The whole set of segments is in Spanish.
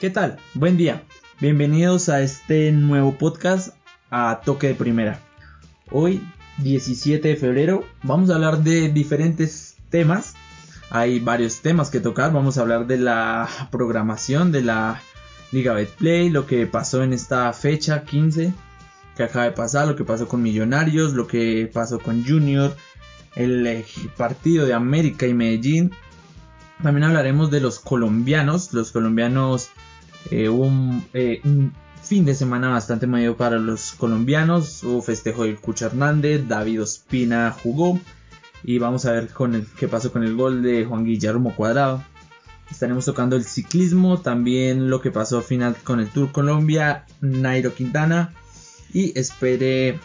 ¿Qué tal? Buen día. Bienvenidos a este nuevo podcast a Toque de Primera. Hoy, 17 de febrero, vamos a hablar de diferentes temas. Hay varios temas que tocar. Vamos a hablar de la programación de la Liga Betplay, lo que pasó en esta fecha 15 que acaba de pasar, lo que pasó con Millonarios, lo que pasó con Junior, el partido de América y Medellín. También hablaremos de los colombianos. Los colombianos eh, un, eh, un, fin de semana bastante mayor para los colombianos. Hubo festejo del Cucha Hernández, David Ospina jugó. Y vamos a ver con qué pasó con el gol de Juan Guillermo Cuadrado. Estaremos tocando el ciclismo, también lo que pasó al final con el Tour Colombia, Nairo Quintana. Y espere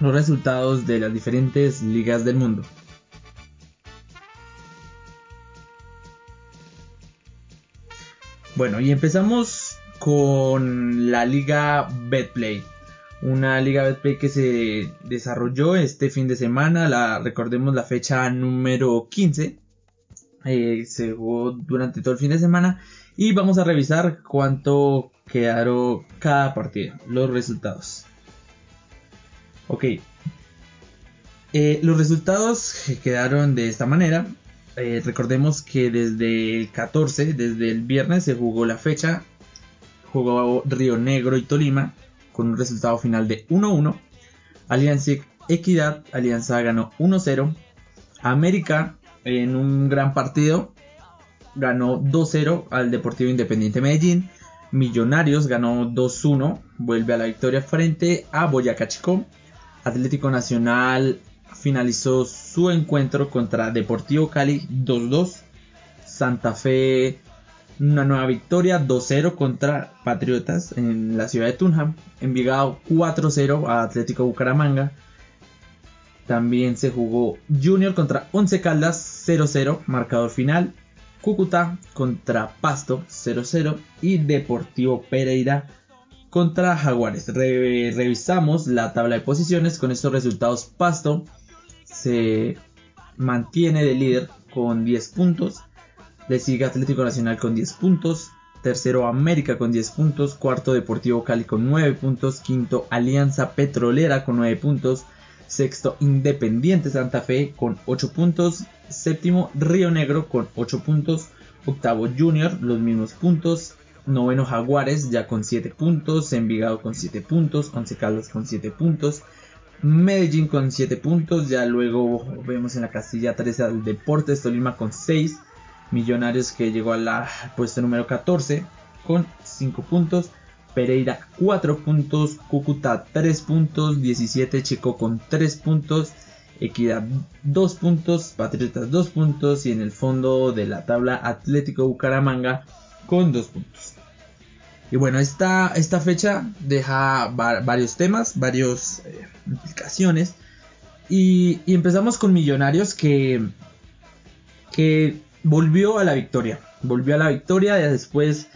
los resultados de las diferentes ligas del mundo. Bueno, y empezamos con la liga Betplay. Una liga Betplay que se desarrolló este fin de semana, la recordemos la fecha número 15. Eh, se jugó durante todo el fin de semana y vamos a revisar cuánto quedaron cada partido, los resultados. Ok, eh, los resultados quedaron de esta manera. Eh, recordemos que desde el 14, desde el viernes, se jugó la fecha. Jugó Río Negro y Tolima con un resultado final de 1-1. Alianza Equidad, Alianza ganó 1-0. América en un gran partido ganó 2-0 al Deportivo Independiente Medellín. Millonarios ganó 2-1, vuelve a la victoria frente a Boyacá Chico. Atlético Nacional finalizó su encuentro contra Deportivo Cali 2-2. Santa Fe una nueva victoria 2-0 contra Patriotas en la ciudad de Tunham. Envigado 4-0 a Atlético Bucaramanga. También se jugó Junior contra Once Caldas 0-0, marcador final. Cúcuta contra Pasto 0-0 y Deportivo Pereira contra Jaguares. revisamos la tabla de posiciones con estos resultados. Pasto se mantiene de líder con 10 puntos. Le sigue Atlético Nacional con 10 puntos. Tercero América con 10 puntos. Cuarto Deportivo Cali con 9 puntos. Quinto Alianza Petrolera con 9 puntos. Sexto Independiente Santa Fe con 8 puntos. Séptimo Río Negro con 8 puntos. Octavo Junior los mismos puntos. Noveno Jaguares ya con 7 puntos. Envigado con 7 puntos. Once Caldas con 7 puntos. Medellín con 7 puntos. Ya luego vemos en la casilla 13 al Deportes Tolima con 6. Millonarios que llegó a la puesto número 14 con 5 puntos. Pereira 4 puntos. Cúcuta 3 puntos. 17 Chico con 3 puntos. Equidad 2 puntos. Patriotas 2 puntos. Y en el fondo de la tabla Atlético Bucaramanga con 2 puntos. Y bueno, esta, esta fecha deja varios temas, varias eh, implicaciones. Y, empezamos con Millonarios que, que volvió a la victoria. Volvió a la victoria después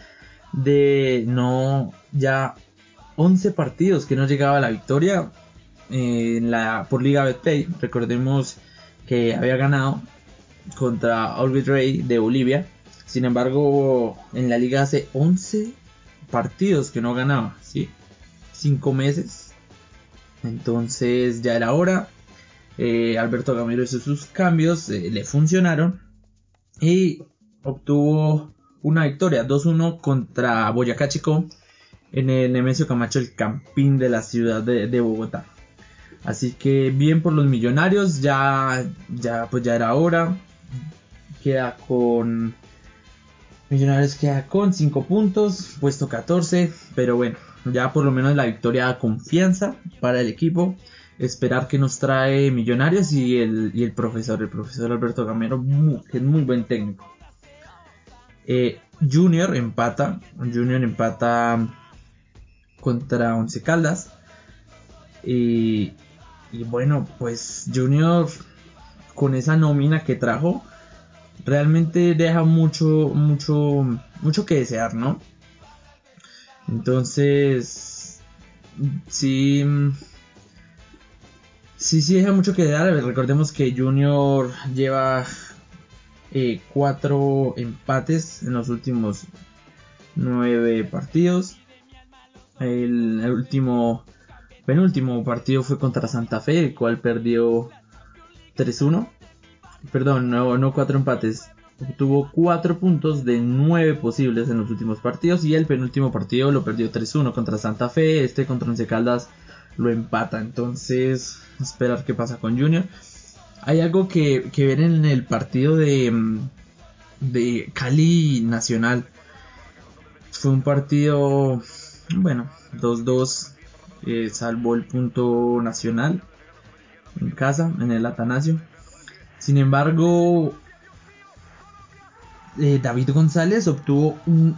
de no ya 11 partidos que no llegaba a la victoria en la, por Liga Betplay. Recordemos que había ganado contra Orbit Ray de Bolivia. Sin embargo, en la liga hace 11 partidos que no ganaba, ¿sí? Cinco meses. Entonces ya era hora. Eh, Alberto Gamero hizo sus cambios, eh, le funcionaron y obtuvo una victoria 2-1 contra Boyacá Chico en el Nemesio Camacho, el campín de la ciudad de, de, Bogotá. Así que bien por los millonarios, ya, ya pues ya era hora. Queda con Millonarios queda con 5 puntos, puesto 14, pero bueno, ya por lo menos la victoria da confianza para el equipo. Esperar que nos trae Millonarios y el, y el profesor, el profesor Alberto Gamero, que es muy buen técnico. Eh, Junior empata, Junior empata contra Once Caldas. Y, y bueno, pues Junior con esa nómina que trajo, realmente deja mucho, mucho, mucho que desear, ¿no? Entonces, sí, sí, sí deja mucho que desear. Recordemos que Junior lleva eh, cuatro empates en los últimos nueve partidos. El, el último, penúltimo partido fue contra Santa Fe, el cual perdió 3-1. Perdón, no, no cuatro empates. Tuvo 4 puntos de 9 posibles en los últimos partidos y el penúltimo partido lo perdió 3-1 contra Santa Fe, este contra Once Caldas lo empata, entonces esperar qué pasa con Junior. Hay algo que, que ver en el partido de, de Cali Nacional. Fue un partido, bueno, 2-2, eh, salvo el punto nacional en casa, en el Atanasio. Sin embargo, eh, David González obtuvo un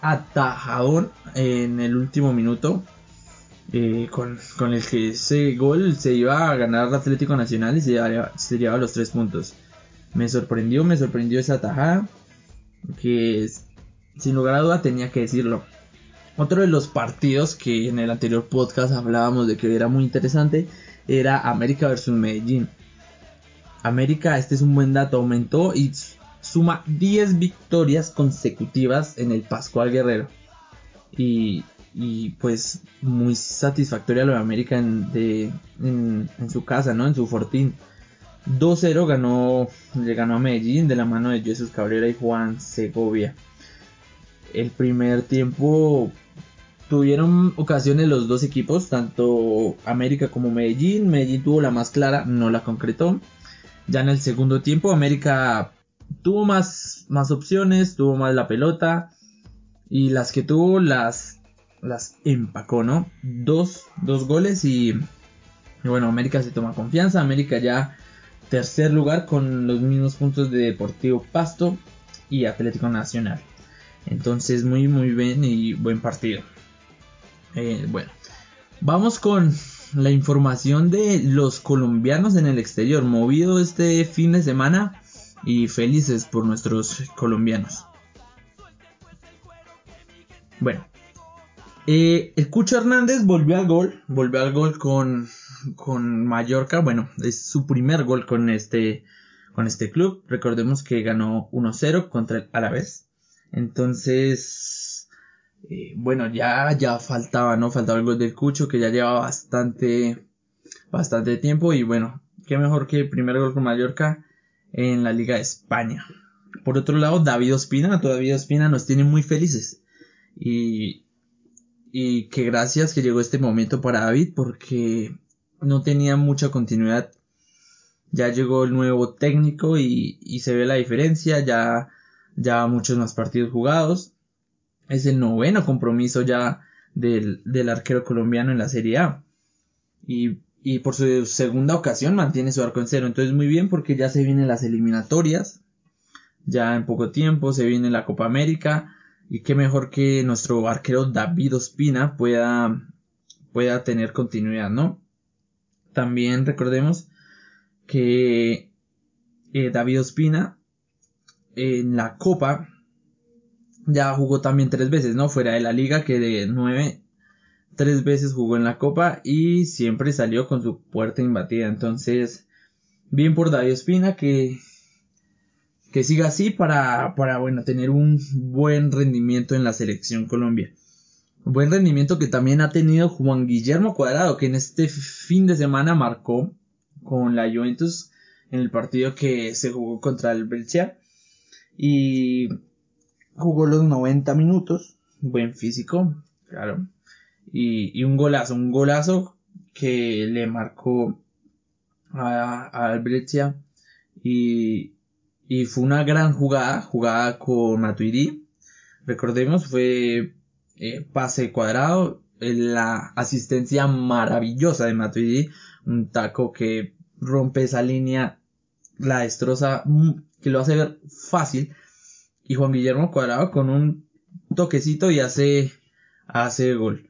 atajador en el último minuto. Eh, con, el que ese gol se iba a ganar el Atlético Nacional y se llevaba, los tres puntos. Me sorprendió, me sorprendió esa atajada. Que sin lugar a duda tenía que decirlo. Otro de los partidos que en el anterior podcast hablábamos de que era muy interesante era América versus Medellín. América, este es un buen dato, aumentó y suma 10 victorias consecutivas en el Pascual Guerrero. Y, pues muy satisfactoria lo de América en, su casa, ¿no? En su fortín. 2-0 ganó, le ganó a Medellín de la mano de Jesús Cabrera y Juan Segovia. El primer tiempo tuvieron ocasiones los dos equipos, tanto América como Medellín. Medellín tuvo la más clara, no la concretó. Ya en el segundo tiempo América tuvo más, más opciones, tuvo más la pelota y las que tuvo las, las empacó, ¿no? Dos, dos goles y, bueno, América se toma confianza, América ya tercer lugar con los mismos puntos de Deportivo Pasto y Atlético Nacional. Entonces muy muy bien y buen partido. Eh, bueno, vamos con la información de los colombianos en el exterior, movido este fin de semana y felices por nuestros colombianos. Bueno, eh, el Cucho Hernández volvió al gol, volvió al gol con, con Mallorca, bueno, es su primer gol con este, con este club. Recordemos que ganó 1-0 contra el Alavés. Entonces, eh, bueno, ya, ya faltaba, ¿no? Faltaba el gol del Cucho que ya lleva bastante, bastante tiempo y bueno, qué mejor que el primer gol con Mallorca en la Liga de España. Por otro lado, David Ospina, David Ospina nos tiene muy felices. Y, y que gracias que llegó este momento para David porque no tenía mucha continuidad. Ya llegó el nuevo técnico y, y se ve la diferencia, ya, ya muchos más partidos jugados. Es el noveno compromiso ya del, del arquero colombiano en la Serie A. Y y por su segunda ocasión mantiene su arco en cero. Entonces muy bien porque ya se vienen las eliminatorias. Ya en poco tiempo se viene la Copa América. Y qué mejor que nuestro arquero David Ospina pueda, pueda tener continuidad, ¿no? También recordemos que eh, David Ospina en la Copa ya jugó también tres veces, ¿no? Fuera de la liga que de nueve tres veces jugó en la copa y siempre salió con su puerta imbatida. Entonces, bien por David Espina que, que siga así para, para, bueno, tener un buen rendimiento en la selección Colombia. buen rendimiento que también ha tenido Juan Guillermo Cuadrado, que en este fin de semana marcó con la Juventus en el partido que se jugó contra el Brescia y jugó los 90 minutos, buen físico, claro, y, un golazo, un golazo que le marcó a, a y, fue una gran jugada, jugada con Matuidi. Recordemos, fue eh, pase cuadrado, la asistencia maravillosa de Matuidi, un taco que rompe esa línea, la destroza, mm, que lo hace ver fácil. Y Juan Guillermo Cuadrado con un toquecito y hace, hace gol.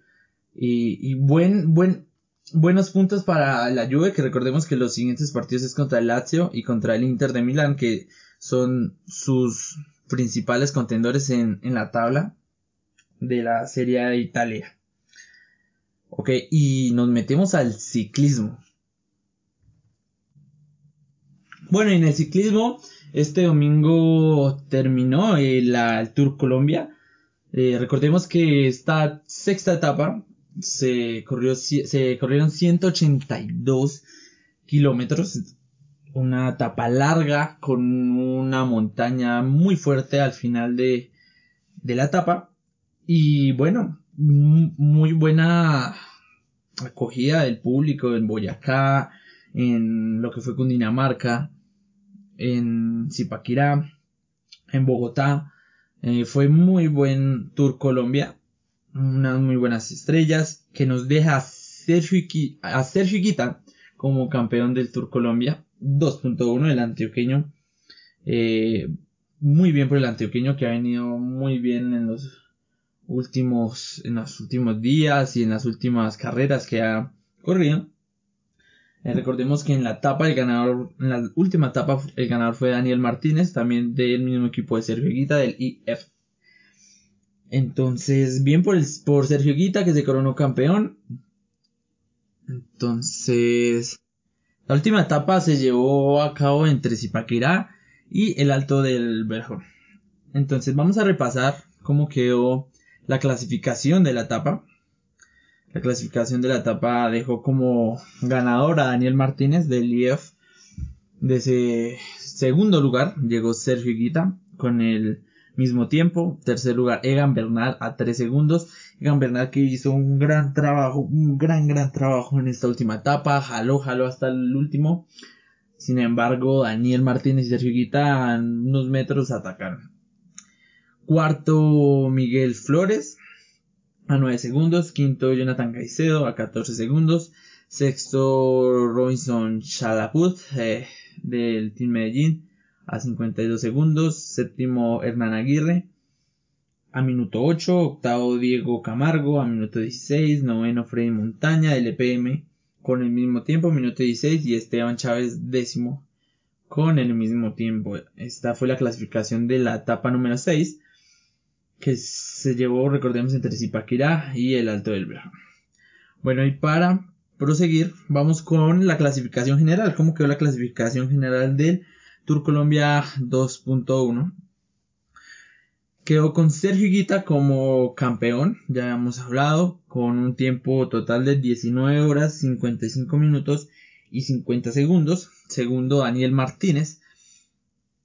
Y, buen, buen, buenos puntos para la Juve, que recordemos que los siguientes partidos es contra el Lazio y contra el Inter de Milán, que son sus principales contendores en, en la tabla de la Serie de Italia. Ok, y nos metemos al ciclismo. Bueno, en el ciclismo, este domingo terminó el, el Tour Colombia. Eh, recordemos que esta sexta etapa se, corrió, se corrieron 182 kilómetros, una etapa larga con una montaña muy fuerte al final de, de la etapa. Y bueno, muy buena acogida del público en Boyacá, en lo que fue Cundinamarca, en Zipaquirá, en Bogotá. Eh, fue muy buen Tour Colombia, unas muy buenas estrellas que nos deja a Sergio, a como campeón del Tour Colombia 2.1 el antioqueño. Eh, muy bien por el antioqueño que ha venido muy bien en los últimos, en los últimos días y en las últimas carreras que ha corrido. Eh, recordemos que en la etapa el ganador, en la última etapa el ganador fue Daniel Martínez, también del mismo equipo de Sergio Guita del IF. Entonces, bien por, el, por Sergio Guita que se coronó campeón. Entonces, la última etapa se llevó a cabo entre Zipaquirá y el Alto del Verjón. Entonces, vamos a repasar cómo quedó la clasificación de la etapa. La clasificación de la etapa dejó como ganador a Daniel Martínez del IF. De ese segundo lugar llegó Sergio Guita con el mismo tiempo. Tercer lugar, Egan Bernal a 3 segundos. Egan Bernal que hizo un gran trabajo, un gran, gran trabajo en esta última etapa. Jaló, jaló hasta el último. Sin embargo, Daniel Martínez y Sergio Guita en unos metros atacaron. Cuarto, Miguel Flores a 9 segundos. Quinto, Jonathan Caicedo a 14 segundos. Sexto, Robinson Chalaput eh, del Team Medellín a 52 segundos. Séptimo, Hernán Aguirre a minuto 8. Octavo, Diego Camargo a minuto 16. Noveno, Freddy Montaña del EPM con el mismo tiempo, minuto 16. Y Esteban Chávez décimo con el mismo tiempo. Esta fue la clasificación de la etapa número 6 que se llevó, recordemos, entre Zipaquirá y el Alto del Verjón. Bueno, y para proseguir, vamos con la clasificación general. ¿Cómo quedó la clasificación general del Tour Colombia 2.1? Quedó con Sergio Guita como campeón, ya hemos hablado, con un tiempo total de 19 horas 55 minutos y 50 segundos. Segundo, Daniel Martínez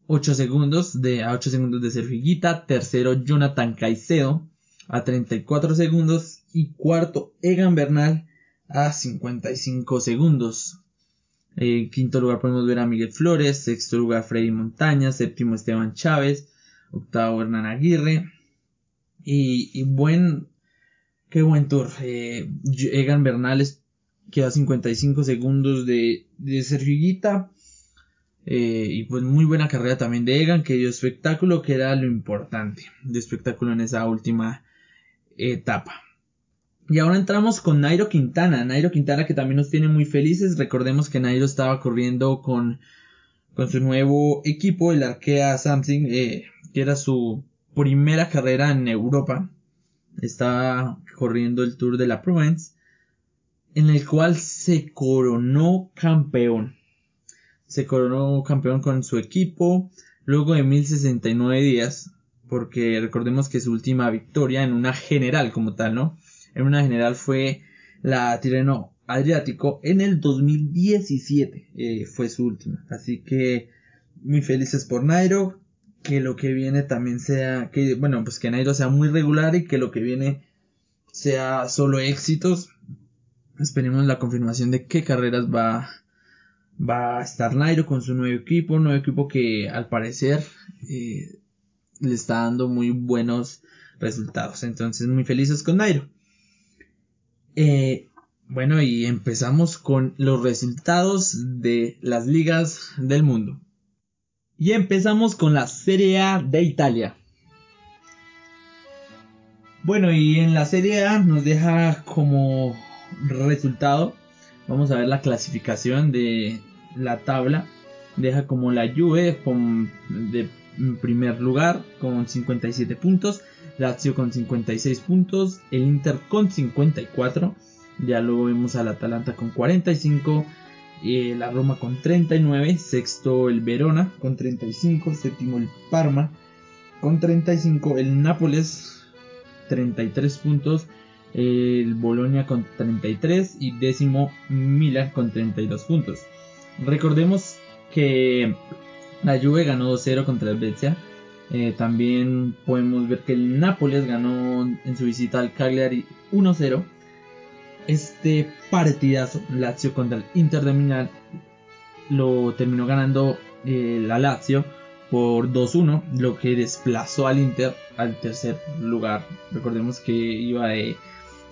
8 segundos de, a 8 segundos de Sergio Higuita. Tercero, Jonathan Caicedo a 34 segundos. Y cuarto, Egan Bernal a 55 segundos. En quinto lugar podemos ver a Miguel Flores. Sexto lugar, Freddy Montaña. Séptimo, Esteban Chávez. Octavo, Hernán Aguirre. Y, y buen, qué buen tour. Eh, Egan Bernal queda a 55 segundos de, de Sergio. Eh, y pues muy buena carrera también de Egan, que dio espectáculo, que era lo importante de espectáculo en esa última etapa. Y ahora entramos con Nairo Quintana. Nairo Quintana que también nos tiene muy felices. Recordemos que Nairo estaba corriendo con, con su nuevo equipo, el Arkea Samsung, eh, que era su primera carrera en Europa. Estaba corriendo el Tour de la Provence, en el cual se coronó campeón se coronó campeón con su equipo luego de 1069 días, porque recordemos que su última victoria en una general como tal, ¿no? En una general fue la Tireno Adriático en el 2017, eh, fue su última. Así que muy felices por Nairo, que lo que viene también sea, que bueno, pues que Nairo sea muy regular y que lo que viene sea solo éxitos. Esperemos la confirmación de qué carreras va va a estar Nairo con su nuevo equipo, un nuevo equipo que al parecer eh, le está dando muy buenos resultados. Entonces muy felices con Nairo. Eh, bueno, y empezamos con los resultados de las ligas del mundo. Y empezamos con la Serie A de Italia. Bueno, y en la Serie A nos deja como resultado Vamos a ver la clasificación de la tabla. Deja como la Juve con, de primer lugar con 57 puntos. Lazio con 56 puntos. El Inter con 54. Ya luego vemos al Atalanta con 45. Eh, la Roma con 39. Sexto el Verona con 35. Séptimo el Parma con 35. El Nápoles 33 puntos, el Bolonia con 33 y décimo Milan con 32 puntos. Recordemos que la Juve ganó 2-0 contra el Spezia. Eh, también podemos ver que el Nápoles ganó en su visita al Cagliari 1-0. Este partidazo, Lazio contra el Inter de Milán, lo terminó ganando eh, la Lazio por 2-1, lo que desplazó al Inter al tercer lugar. Recordemos que iba,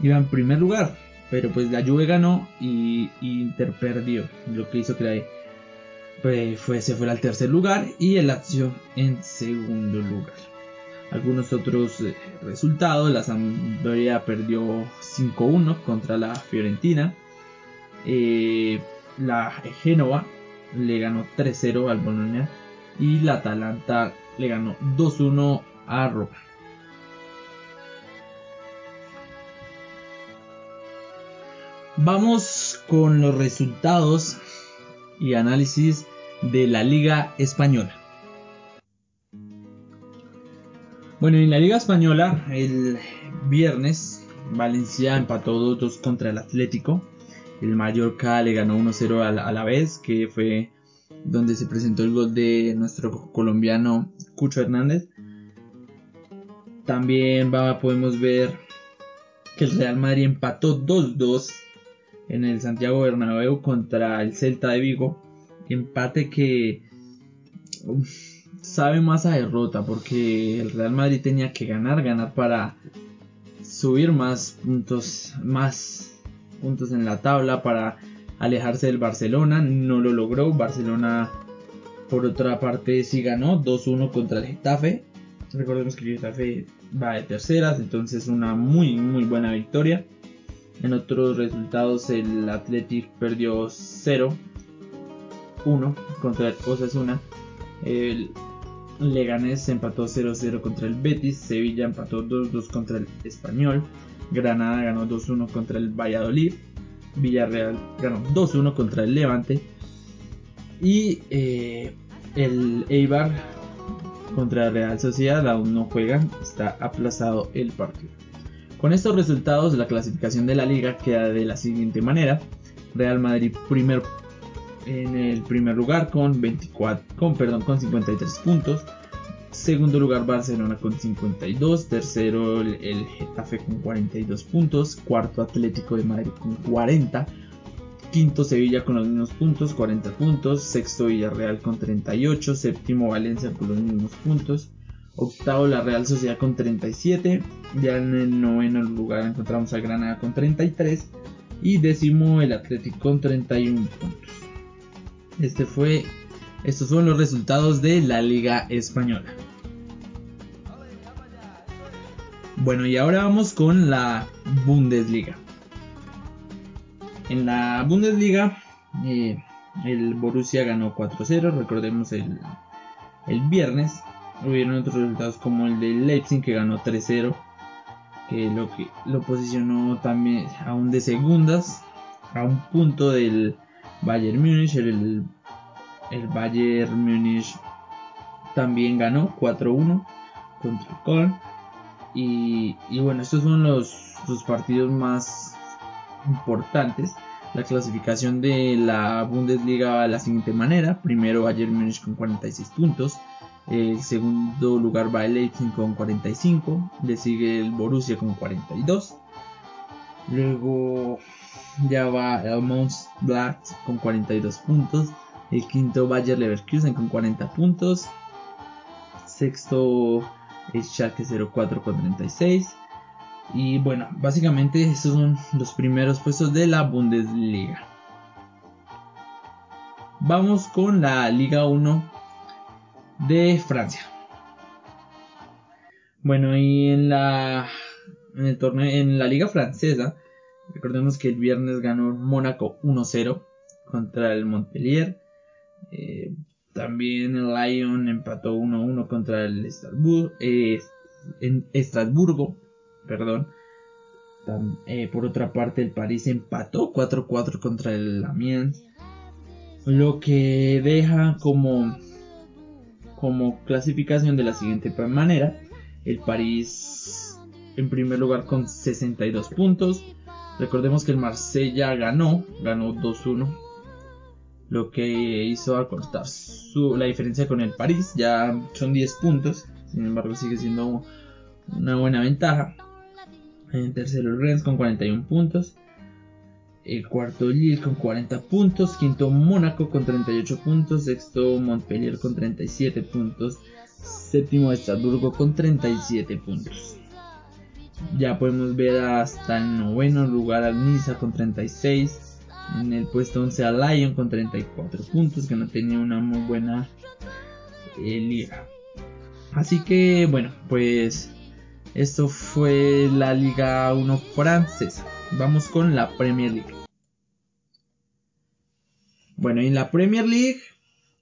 iba en primer lugar, pero pues la Juve ganó y, Inter perdió, lo que hizo que la, pues, fue, se fuera al tercer lugar y el Lazio en segundo lugar. Algunos otros eh, resultados, la Sampdoria perdió 5-1 contra la Fiorentina. Eh, la Génova le ganó 3-0 al Bologna y la Atalanta le ganó 2-1 a Roma. Vamos con los resultados y análisis de la Liga Española. Bueno, en la Liga Española el viernes Valencia empató 2-2 contra el Atlético. El Mallorca le ganó 1-0 a la vez, que fue donde se presentó el gol de nuestro colombiano Cucho Hernández. También podemos ver que el Real Madrid empató 2-2 en el Santiago Bernabéu contra el Celta de Vigo. Empate que sabe más a derrota porque el Real Madrid tenía que ganar, ganar para subir más puntos, más puntos en la tabla para alejarse del Barcelona. No lo logró. Barcelona, por otra parte, sí ganó 2-1 contra el Getafe. Recordemos que el Getafe va de terceras, entonces una muy, muy buena victoria. En otros resultados, el Athletic perdió 0-1 contra el Osasuna. El Leganés empató 0-0 contra el Betis. Sevilla empató 2-2 contra el Español. Granada ganó 2-1 contra el Valladolid. Villarreal ganó 2-1 contra el Levante. Y eh, el Eibar contra Real Sociedad aún no juegan, está aplazado el partido. Con estos resultados, la clasificación de la liga queda de la siguiente manera: Real Madrid primer en el primer lugar con 24, con perdón, con 53 puntos. Segundo lugar Barcelona con 52, tercero el, Getafe con 42 puntos, cuarto Atlético de Madrid con 40, quinto Sevilla con los mismos puntos, 40 puntos, sexto Villarreal con 38, séptimo Valencia con los mismos puntos, octavo la Real Sociedad con 37, ya en el noveno lugar encontramos al Granada con 33 y décimo el Atlético con 31 puntos. Este fue estos son los resultados de la Liga Española. Bueno, y ahora vamos con la Bundesliga. En la Bundesliga, eh, el Borussia ganó 4-0. Recordemos el, el viernes. Hubieron otros resultados como el de Leipzig que ganó 3-0. Que lo, que lo posicionó también aún de segundas. A un punto del Bayern Múnich. El, el Bayern Múnich también ganó 4-1 contra el Köln. Y, bueno, estos son los, los partidos más importantes. La clasificación de la Bundesliga va de la siguiente manera. Primero Bayern Múnich con 46 puntos. El segundo lugar va el Leipzig con 45. Le sigue el Borussia con 42. Luego ya va el Black con 42 puntos. El quinto Bayer Leverkusen con 40 puntos. Sexto es Schalke 04 con 36. Y bueno, básicamente estos son los primeros puestos de la Bundesliga. Vamos con la Liga 1 de Francia. Bueno, y en la en el torneo en la liga francesa, recordemos que el viernes ganó Mónaco 1-0 contra el Montpellier. Eh, también el Lyon empató 1-1 contra el Estrasburgo. Eh, en Estrasburgo perdón. Eh, por otra parte, el París empató 4-4 contra el Amiens. Lo que deja como, como clasificación de la siguiente manera. El París en primer lugar con 62 puntos. Recordemos que el Marsella ganó, ganó 2-1, lo que hizo acortar su, la diferencia con el París, ya son 10 puntos, sin embargo sigue siendo una buena ventaja. En tercero Rennes con 41 puntos. El cuarto Lille con 40 puntos. Quinto Mónaco con 38 puntos. Sexto Montpellier con 37 puntos. Séptimo Estrasburgo con 37 puntos. Ya podemos ver hasta el noveno lugar al Niza con 36. En el puesto 11 a Lyon con 34 puntos, que no tenía una muy buena eh, liga. Así que bueno, pues esto fue la Liga 1 francesa. Vamos con la Premier League. Bueno, en la Premier League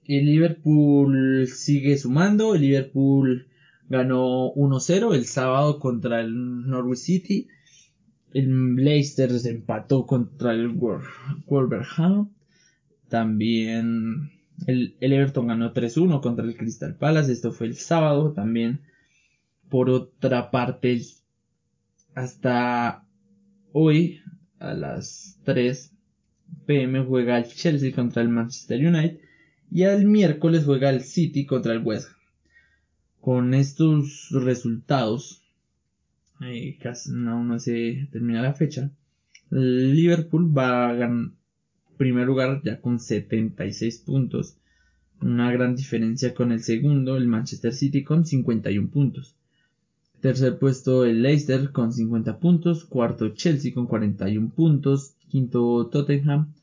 el Liverpool sigue sumando. El Liverpool ganó 1-0 el sábado contra el Norwich City. El Leicester se empató contra el Wolverhampton. También el, Everton ganó 3-1 contra el Crystal Palace. Esto fue el sábado. También, por otra parte, hasta hoy a las 3 pm juega el Chelsea contra el Manchester United y el miércoles juega el City contra el West. Con estos resultados, eh, casi aún no se termina la fecha, Liverpool va a ganar primer lugar ya con 76 puntos, una gran diferencia con el segundo, el Manchester City con 51 puntos. Tercer puesto el Leicester con 50 puntos, cuarto Chelsea con 41 puntos, quinto Tottenham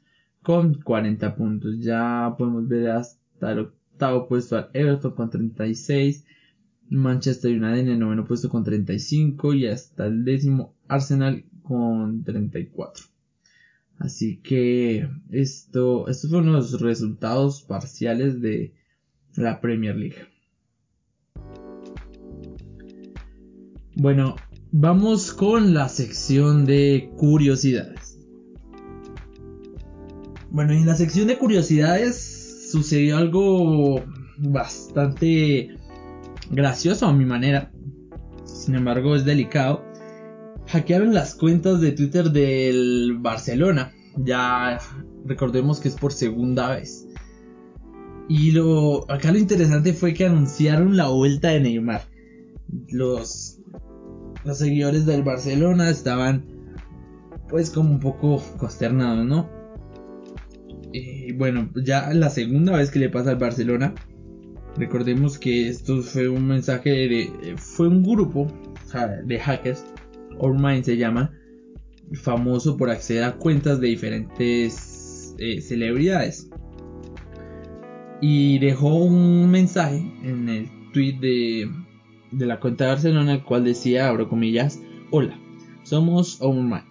con 40 puntos. Ya podemos ver hasta el octavo puesto al Everton con 36, Manchester United en el noveno puesto con 35 y hasta el décimo Arsenal con 34. Así que esto, estos fueron los resultados parciales de la Premier League. Bueno, vamos con la sección de curiosidades. Bueno, en la sección de curiosidades sucedió algo bastante gracioso a mi manera. Sin embargo, es delicado. Hackearon las cuentas de Twitter del Barcelona. Ya recordemos que es por segunda vez. Y lo acá lo interesante fue que anunciaron la vuelta de Neymar. Los los seguidores del Barcelona estaban pues como un poco consternados, ¿no? Y bueno, ya la segunda vez que le pasa al Barcelona, recordemos que esto fue un mensaje de, fue un grupo de hackers, Ormine se llama, famoso por acceder a cuentas de diferentes eh, celebridades. Y dejó un mensaje en el tweet de, de la cuenta de Barcelona, el cual decía, abro comillas, hola, somos Oman.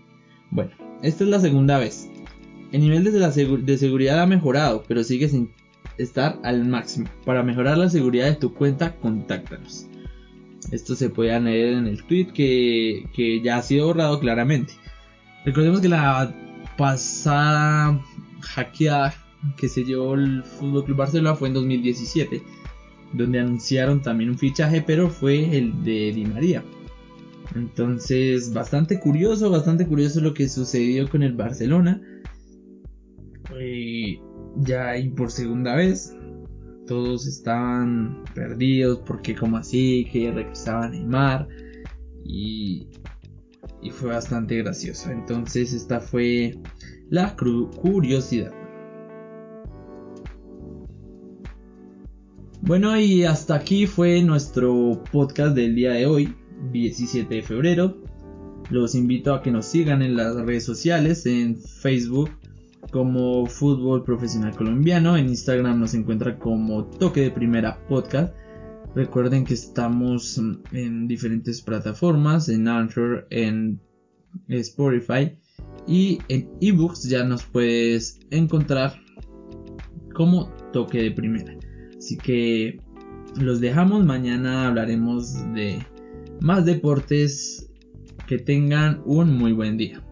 Bueno, esta es la segunda vez. El nivel de, la de seguridad ha mejorado, pero sigue sin estar al máximo. Para mejorar la seguridad de tu cuenta, contáctanos. Esto se puede leer en el tweet que, que ya ha sido borrado claramente. Recordemos que la pasada hackeada que se llevó el Fútbol Club Barcelona fue en 2017 donde anunciaron también un fichaje, pero fue el de Di María. Entonces, bastante curioso, bastante curioso lo que sucedió con el Barcelona. Y ya y por segunda vez, todos estaban perdidos porque como así, que regresaba Neymar. Y, y fue bastante gracioso. Entonces, esta fue la curiosidad. Bueno, y hasta aquí fue nuestro podcast del día de hoy, 17 de febrero. Los invito a que nos sigan en las redes sociales, en Facebook como Fútbol Profesional Colombiano, en Instagram nos encuentra como Toque de Primera Podcast. Recuerden que estamos en diferentes plataformas, en Anchor, en Spotify y en ebooks ya nos puedes encontrar como Toque de Primera. Así que los dejamos. Mañana hablaremos de más deportes. Que tengan un muy buen día.